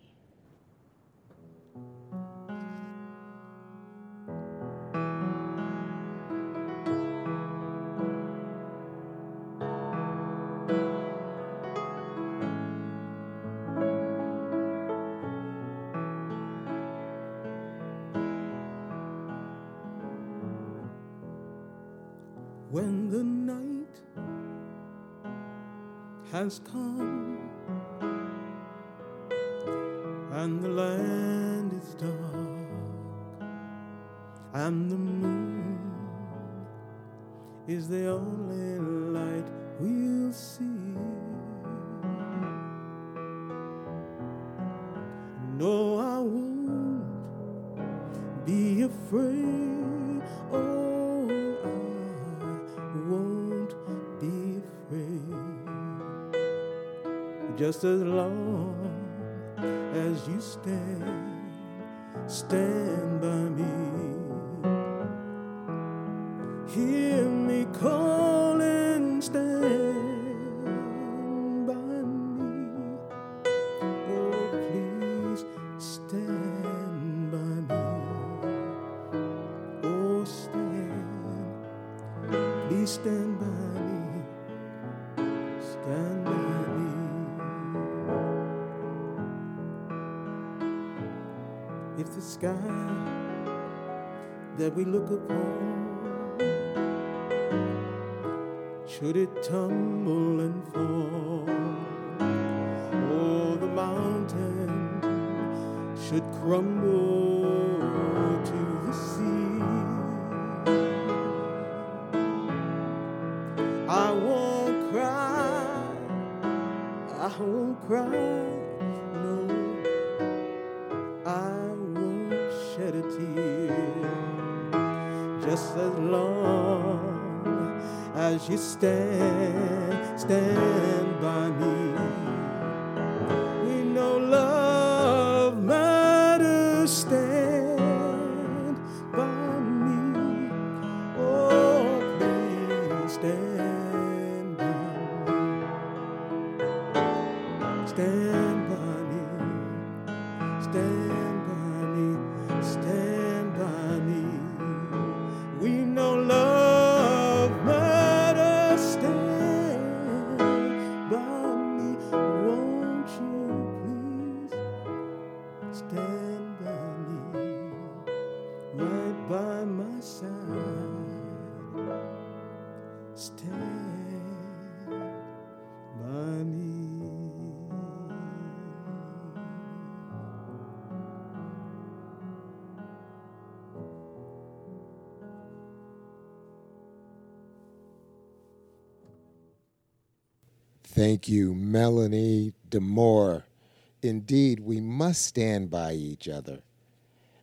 Has come I won't cry, I won't cry, no, I won't shed a tear. Just as long as you stand, stand by me. Thank you, Melanie DeMore. Indeed, we must stand by each other.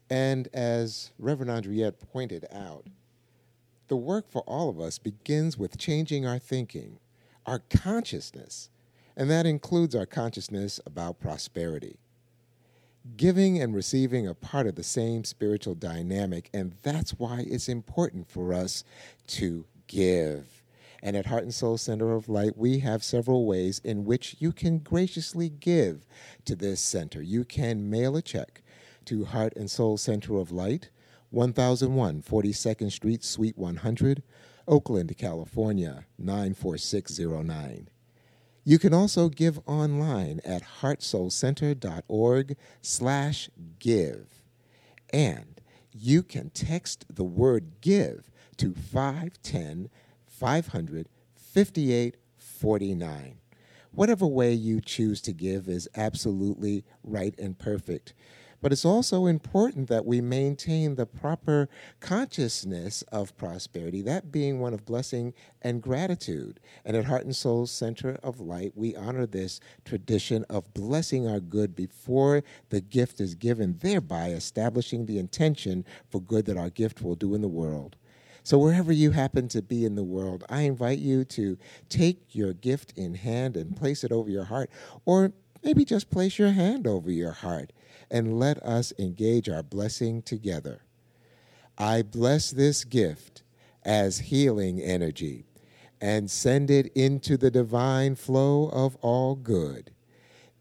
And as Reverend Andriette pointed out, the work for all of us begins with changing our thinking, our consciousness, and that includes our consciousness about prosperity. Giving and receiving are part of the same spiritual dynamic, and that's why it's important for us to give. And at Heart and Soul Center of Light, we have several ways in which you can graciously give to this center. You can mail a check to Heart and Soul Center of Light, 1001 42nd Street, Suite 100, Oakland, California, 94609. You can also give online at heartsoulcenter.org slash give. And you can text the word give to 510 500 5849. Whatever way you choose to give is absolutely right and perfect. But it's also important that we maintain the proper consciousness of prosperity, that being one of blessing and gratitude. And at Heart and Soul Center of Light, we honor this tradition of blessing our good before the gift is given, thereby establishing the intention for good that our gift will do in the world. So, wherever you happen to be in the world, I invite you to take your gift in hand and place it over your heart, or maybe just place your hand over your heart and let us engage our blessing together. I bless this gift as healing energy and send it into the divine flow of all good.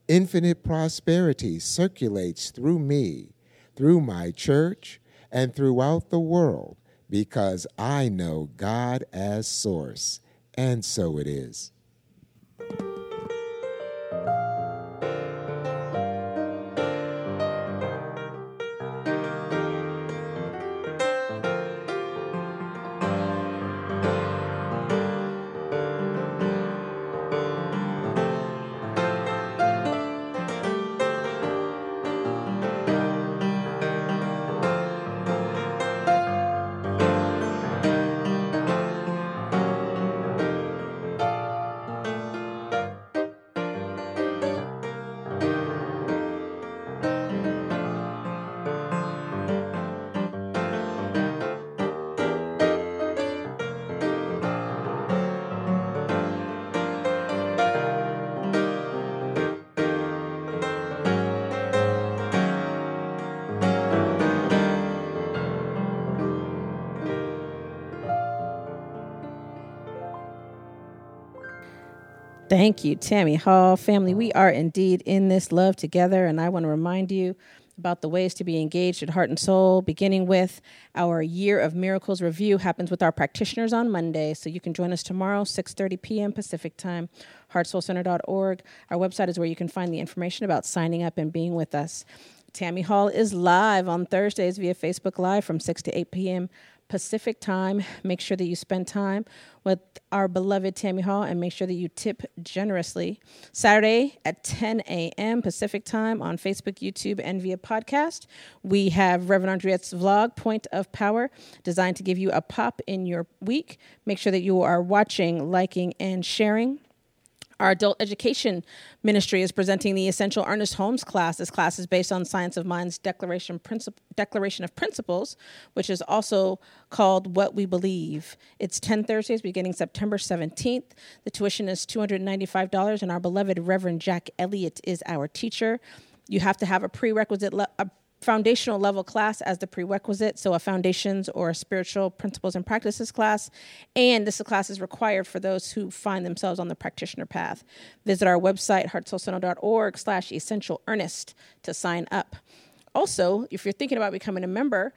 Infinite prosperity circulates through me, through my church, and throughout the world because I know God as source, and so it is. Thank you, Tammy Hall. Family, we are indeed in this love together, and I want to remind you about the ways to be engaged at Heart and Soul, beginning with our Year of Miracles review happens with our practitioners on Monday, so you can join us tomorrow, 6.30 p.m. Pacific Time, heartsoulcenter.org. Our website is where you can find the information about signing up and being with us. Tammy Hall is live on Thursdays via Facebook Live from 6 to 8 p.m. Pacific time. Make sure that you spend time with our beloved Tammy Hall and make sure that you tip generously. Saturday at 10 a.m. Pacific time on Facebook, YouTube, and via podcast. We have Reverend Andriette's vlog, Point of Power, designed to give you a pop in your week. Make sure that you are watching, liking, and sharing. Our adult education ministry is presenting the Essential Ernest Holmes class. This class is based on Science of Mind's Declaration, Declaration of Principles, which is also called What We Believe. It's 10 Thursdays beginning September 17th. The tuition is $295, and our beloved Reverend Jack Elliott is our teacher. You have to have a prerequisite, le- a foundational level class as the prerequisite, so a foundations or a spiritual principles and practices class. And this class is required for those who find themselves on the practitioner path. Visit our website, heartsoulcenter.org slash essential Ernest to sign up. Also, if you're thinking about becoming a member,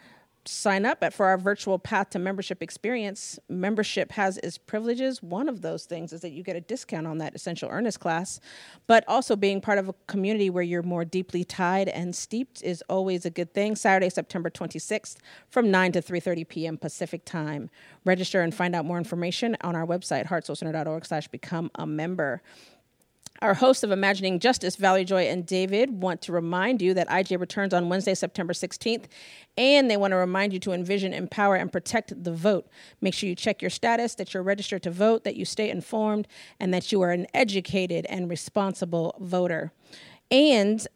sign up at for our virtual path to membership experience. Membership has its privileges one of those things is that you get a discount on that essential Ernest class but also being part of a community where you're more deeply tied and steeped is always a good thing. Saturday september 26th from 9 to 3.30 p.m pacific time. Register and find out more information on our website heartsoulcenter.org slash become a member our hosts of Imagining Justice, Valerie Joy and David, want to remind you that IJ returns on Wednesday, September 16th, and they want to remind you to envision, empower, and protect the vote. Make sure you check your status, that you're registered to vote, that you stay informed, and that you are an educated and responsible voter. And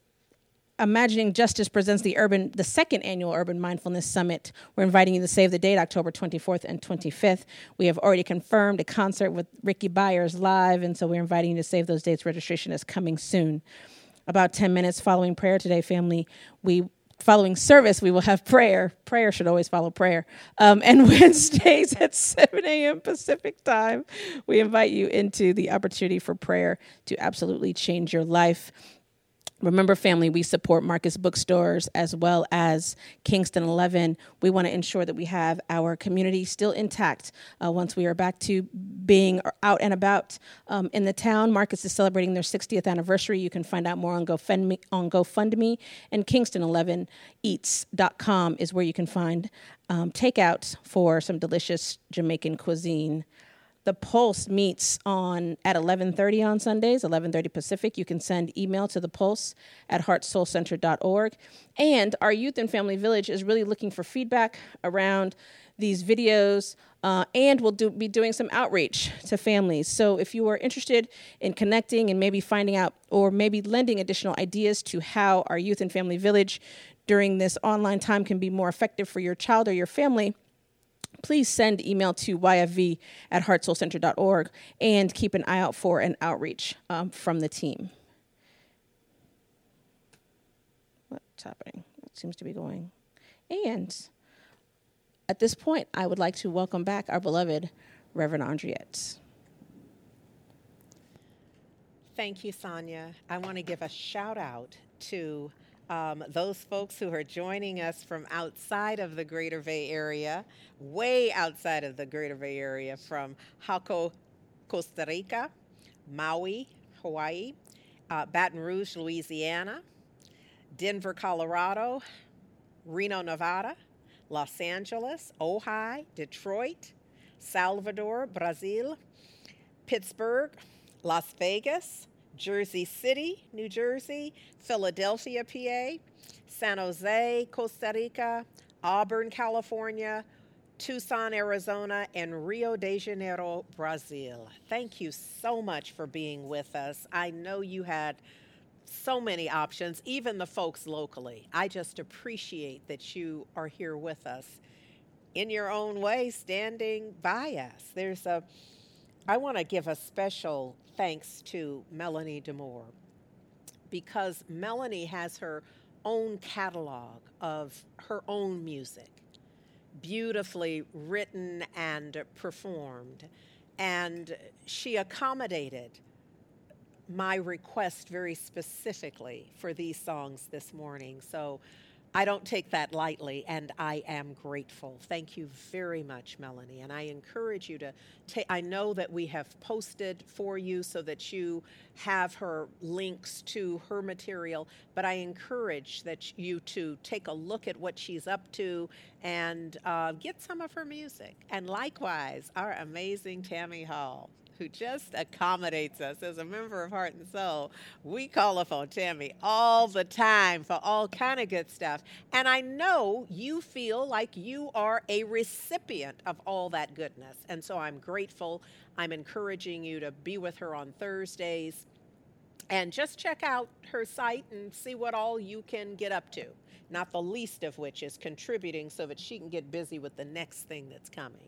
Imagining Justice presents the urban the second annual Urban Mindfulness Summit. We're inviting you to save the date October 24th and 25th. We have already confirmed a concert with Rickie Byars live, and so we're inviting you to save those dates. Registration is coming soon. About 10 minutes following prayer today, family, we following service, we will have prayer. Prayer should always follow prayer. Um, and [LAUGHS] Wednesdays at 7 a.m. Pacific time, we invite you into the opportunity for prayer to absolutely change your life. Remember, family, we support Marcus Bookstores as well as Kingston 11. We want to ensure that we have our community still intact uh, once we are back to being out and about um, in the town. Marcus is celebrating their 60th anniversary. You can find out more on GoFundMe, on GoFundMe and Kingston11eats.com is where you can find um, takeout for some delicious Jamaican cuisine. The Pulse meets on at 11:30 on Sundays, 11:30 Pacific. You can send email to the Pulse at heartsoulcenter.org. And our Youth and Family Village is really looking for feedback around these videos, uh, and we'll do, be doing some outreach to families. So if you are interested in connecting and maybe finding out or maybe lending additional ideas to how our Youth and Family Village during this online time can be more effective for your child or your family, please send email to yfv at heartsoulcenter.org and keep an eye out for an outreach um, from the team. What's happening? It seems to be going. And at this point, I would like to welcome back our beloved Reverend Andriette. Thank you, Sonia. I want to give a shout out to um, those folks who are joining us from outside of the Greater Bay Area, way outside of the Greater Bay Area, from Jaco, Costa Rica, Maui, Hawaii, uh, Baton Rouge, Louisiana, Denver, Colorado, Reno, Nevada, Los Angeles, Ojai, Detroit, Salvador, Brazil, Pittsburgh, Las Vegas, Jersey City, New Jersey, Philadelphia, PA, San Jose, Costa Rica, Auburn, California, Tucson, Arizona, and Rio de Janeiro, Brazil. Thank you so much for being with us. I know you had so many options, even the folks locally. I just appreciate that you are here with us in your own way, standing by us. There's a, I want to give a special thanks to Melanie DeMore because Melanie has her own catalog of her own music, beautifully written and performed. And she accommodated my request very specifically for these songs this morning. So I don't take that lightly, and I am grateful. Thank you very much, Melanie. And I encourage you to take, I know that we have posted for you so that you have her links to her material, but I encourage that you to take a look at what she's up to and uh, get some of her music. And likewise, our amazing Tammy Hall who just accommodates us as a member of Heart and Soul. We call upon Tammy all the time for all kind of good stuff. And I know you feel like you are a recipient of all that goodness. And so I'm grateful. I'm encouraging you to be with her on Thursdays and just check out her site and see what all you can get up to. Not the least of which is contributing so that she can get busy with the next thing that's coming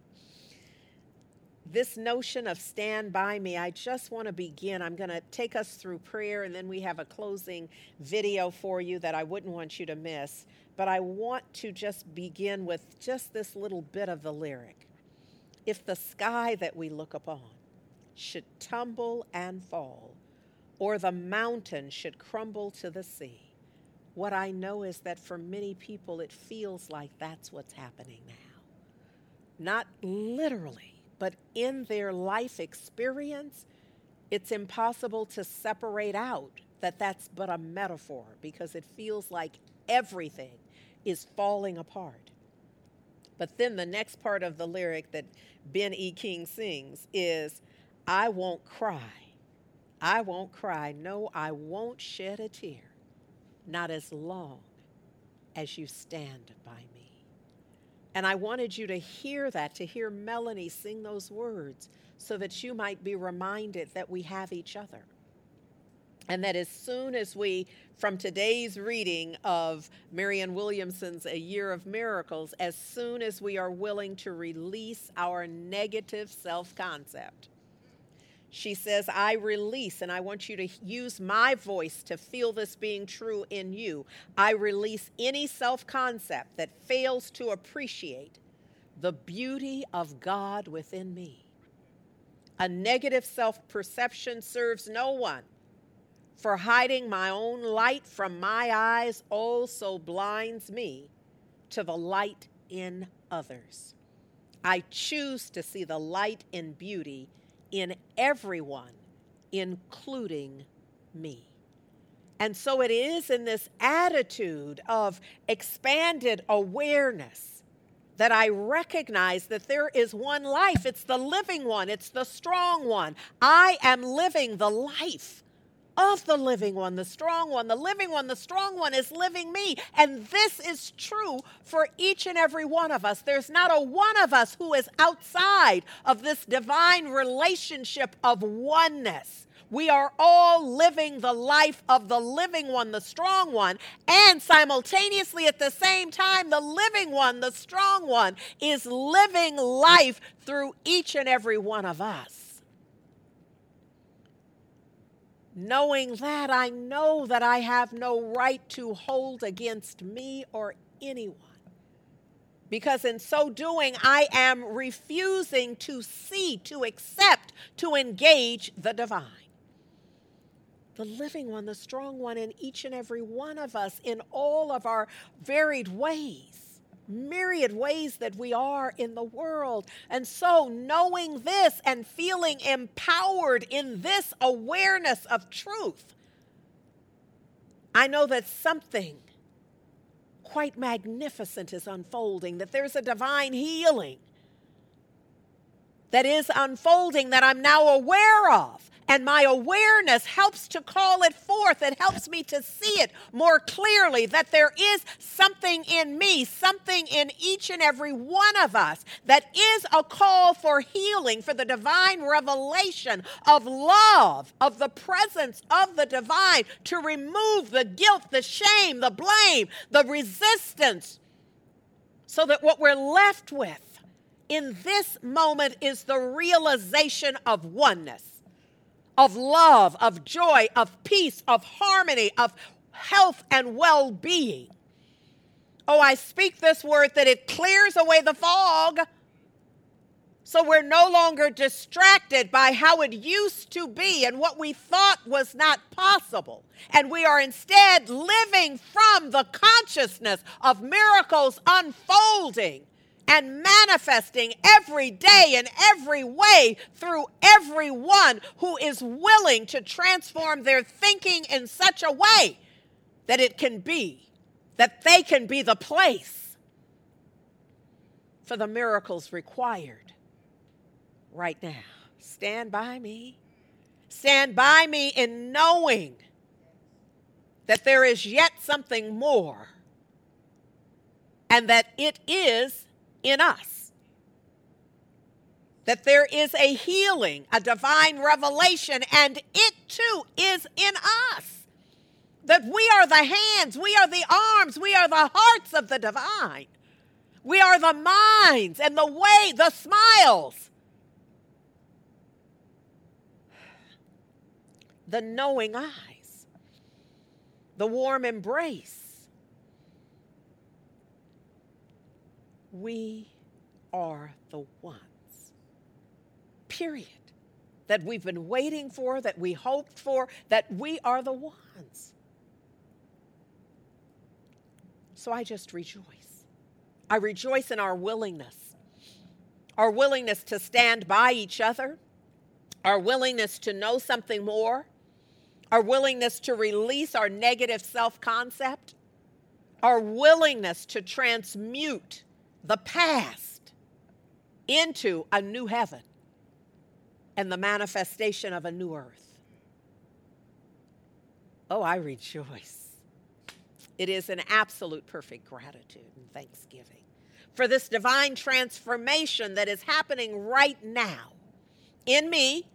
this notion of stand by me, I just want to begin. I'm going to take us through prayer and then we have a closing video for you that I wouldn't want you to miss. But I want to just begin with just this little bit of the lyric. If the sky that we look upon should tumble and fall, or the mountain should crumble to the sea, what I know is that for many people it feels like that's what's happening now. Not literally but in their life experience, it's impossible to separate out that that's but a metaphor because it feels like everything is falling apart. But then the next part of the lyric that Ben E. King sings is, I won't cry. I won't cry. No, I won't shed a tear, not as long as you stand by me. And I wanted you to hear that, to hear Melanie sing those words, so that you might be reminded that we have each other. And that as soon as we, from today's reading of Marianne Williamson's A Year of Miracles, as soon as we are willing to release our negative self concept, she says, I release, and I want you to use my voice to feel this being true in you. I release any self concept that fails to appreciate the beauty of God within me. A negative self perception serves no one, for hiding my own light from my eyes also blinds me to the light in others. I choose to see the light and beauty in everyone, including me. And so it is in this attitude of expanded awareness that I recognize that there is one life. It's the living one, it's the strong one. I am living the life of the living one, the strong one. The living one, the strong one is living me. And this is true for each and every one of us. There's not a one of us who is outside of this divine relationship of oneness. We are all living the life of the living one, the strong one, and simultaneously at the same time, the living one, the strong one, is living life through each and every one of us. Knowing that, I know that I have no right to hold against me or anyone. Because in so doing, I am refusing to see, to accept, to engage the divine the living one, the strong one in each and every one of us in all of our varied ways, myriad ways that we are in the world. And so, knowing this and feeling empowered in this awareness of truth, I know that something quite magnificent is unfolding, that there's a divine healing that is unfolding that I'm now aware of and my awareness helps to call it forth. It helps me to see it more clearly that there is something in me, something in each and every one of us that is a call for healing, for the divine revelation of love, of the presence of the divine to remove the guilt, the shame, the blame, the resistance, so that what we're left with in this moment is the realization of oneness of love, of joy, of peace, of harmony, of health and well being. Oh, I speak this word that it clears away the fog. So we're no longer distracted by how it used to be and what we thought was not possible. And we are instead living from the consciousness of miracles unfolding and manifesting every day in every way through everyone who is willing to transform their thinking in such a way that it can be, that they can be the place for the miracles required right now. Stand by me. Stand by me in knowing that there is yet something more and that it is in us. That there is a healing, a divine revelation, and it too is in us. That we are the hands, we are the arms, we are the hearts of the divine. We are the minds and the way, the smiles, the knowing eyes, the warm embrace we are the ones. Period. That we've been waiting for, that we hoped for, that we are the ones. So I just rejoice. I rejoice in our willingness, our willingness to stand by each other, our willingness to know something more, our willingness to release our negative self concept, our willingness to transmute the past into a new heaven and the manifestation of a new earth. Oh, I rejoice. It is an absolute perfect gratitude and thanksgiving for this divine transformation that is happening right now in me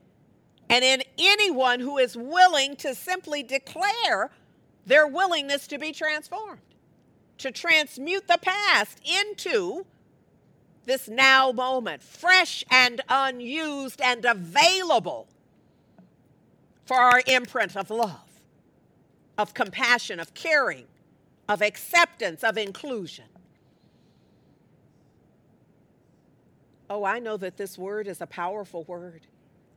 and in anyone who is willing to simply declare their willingness to be transformed to transmute the past into this now moment, fresh and unused and available for our imprint of love, of compassion, of caring, of acceptance, of inclusion. Oh, I know that this word is a powerful word.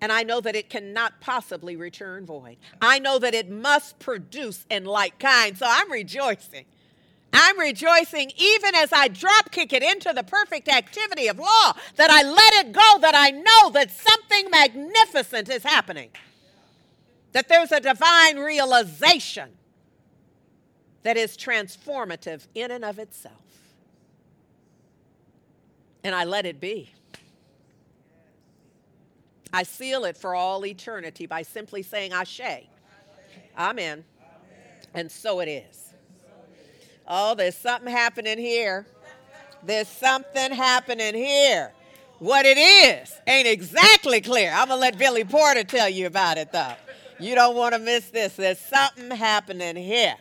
And I know that it cannot possibly return void. I know that it must produce in like kind. So I'm rejoicing I'm rejoicing even as I drop kick it into the perfect activity of law, that I let it go, that I know that something magnificent is happening, that there's a divine realization that is transformative in and of itself. And I let it be. I seal it for all eternity by simply saying, Ashe. Amen. And so it is. Oh, there's something happening here. There's something happening here. What it is ain't exactly clear. I'm going to let Billy Porter tell you about it, though. You don't want to miss this. There's something happening here.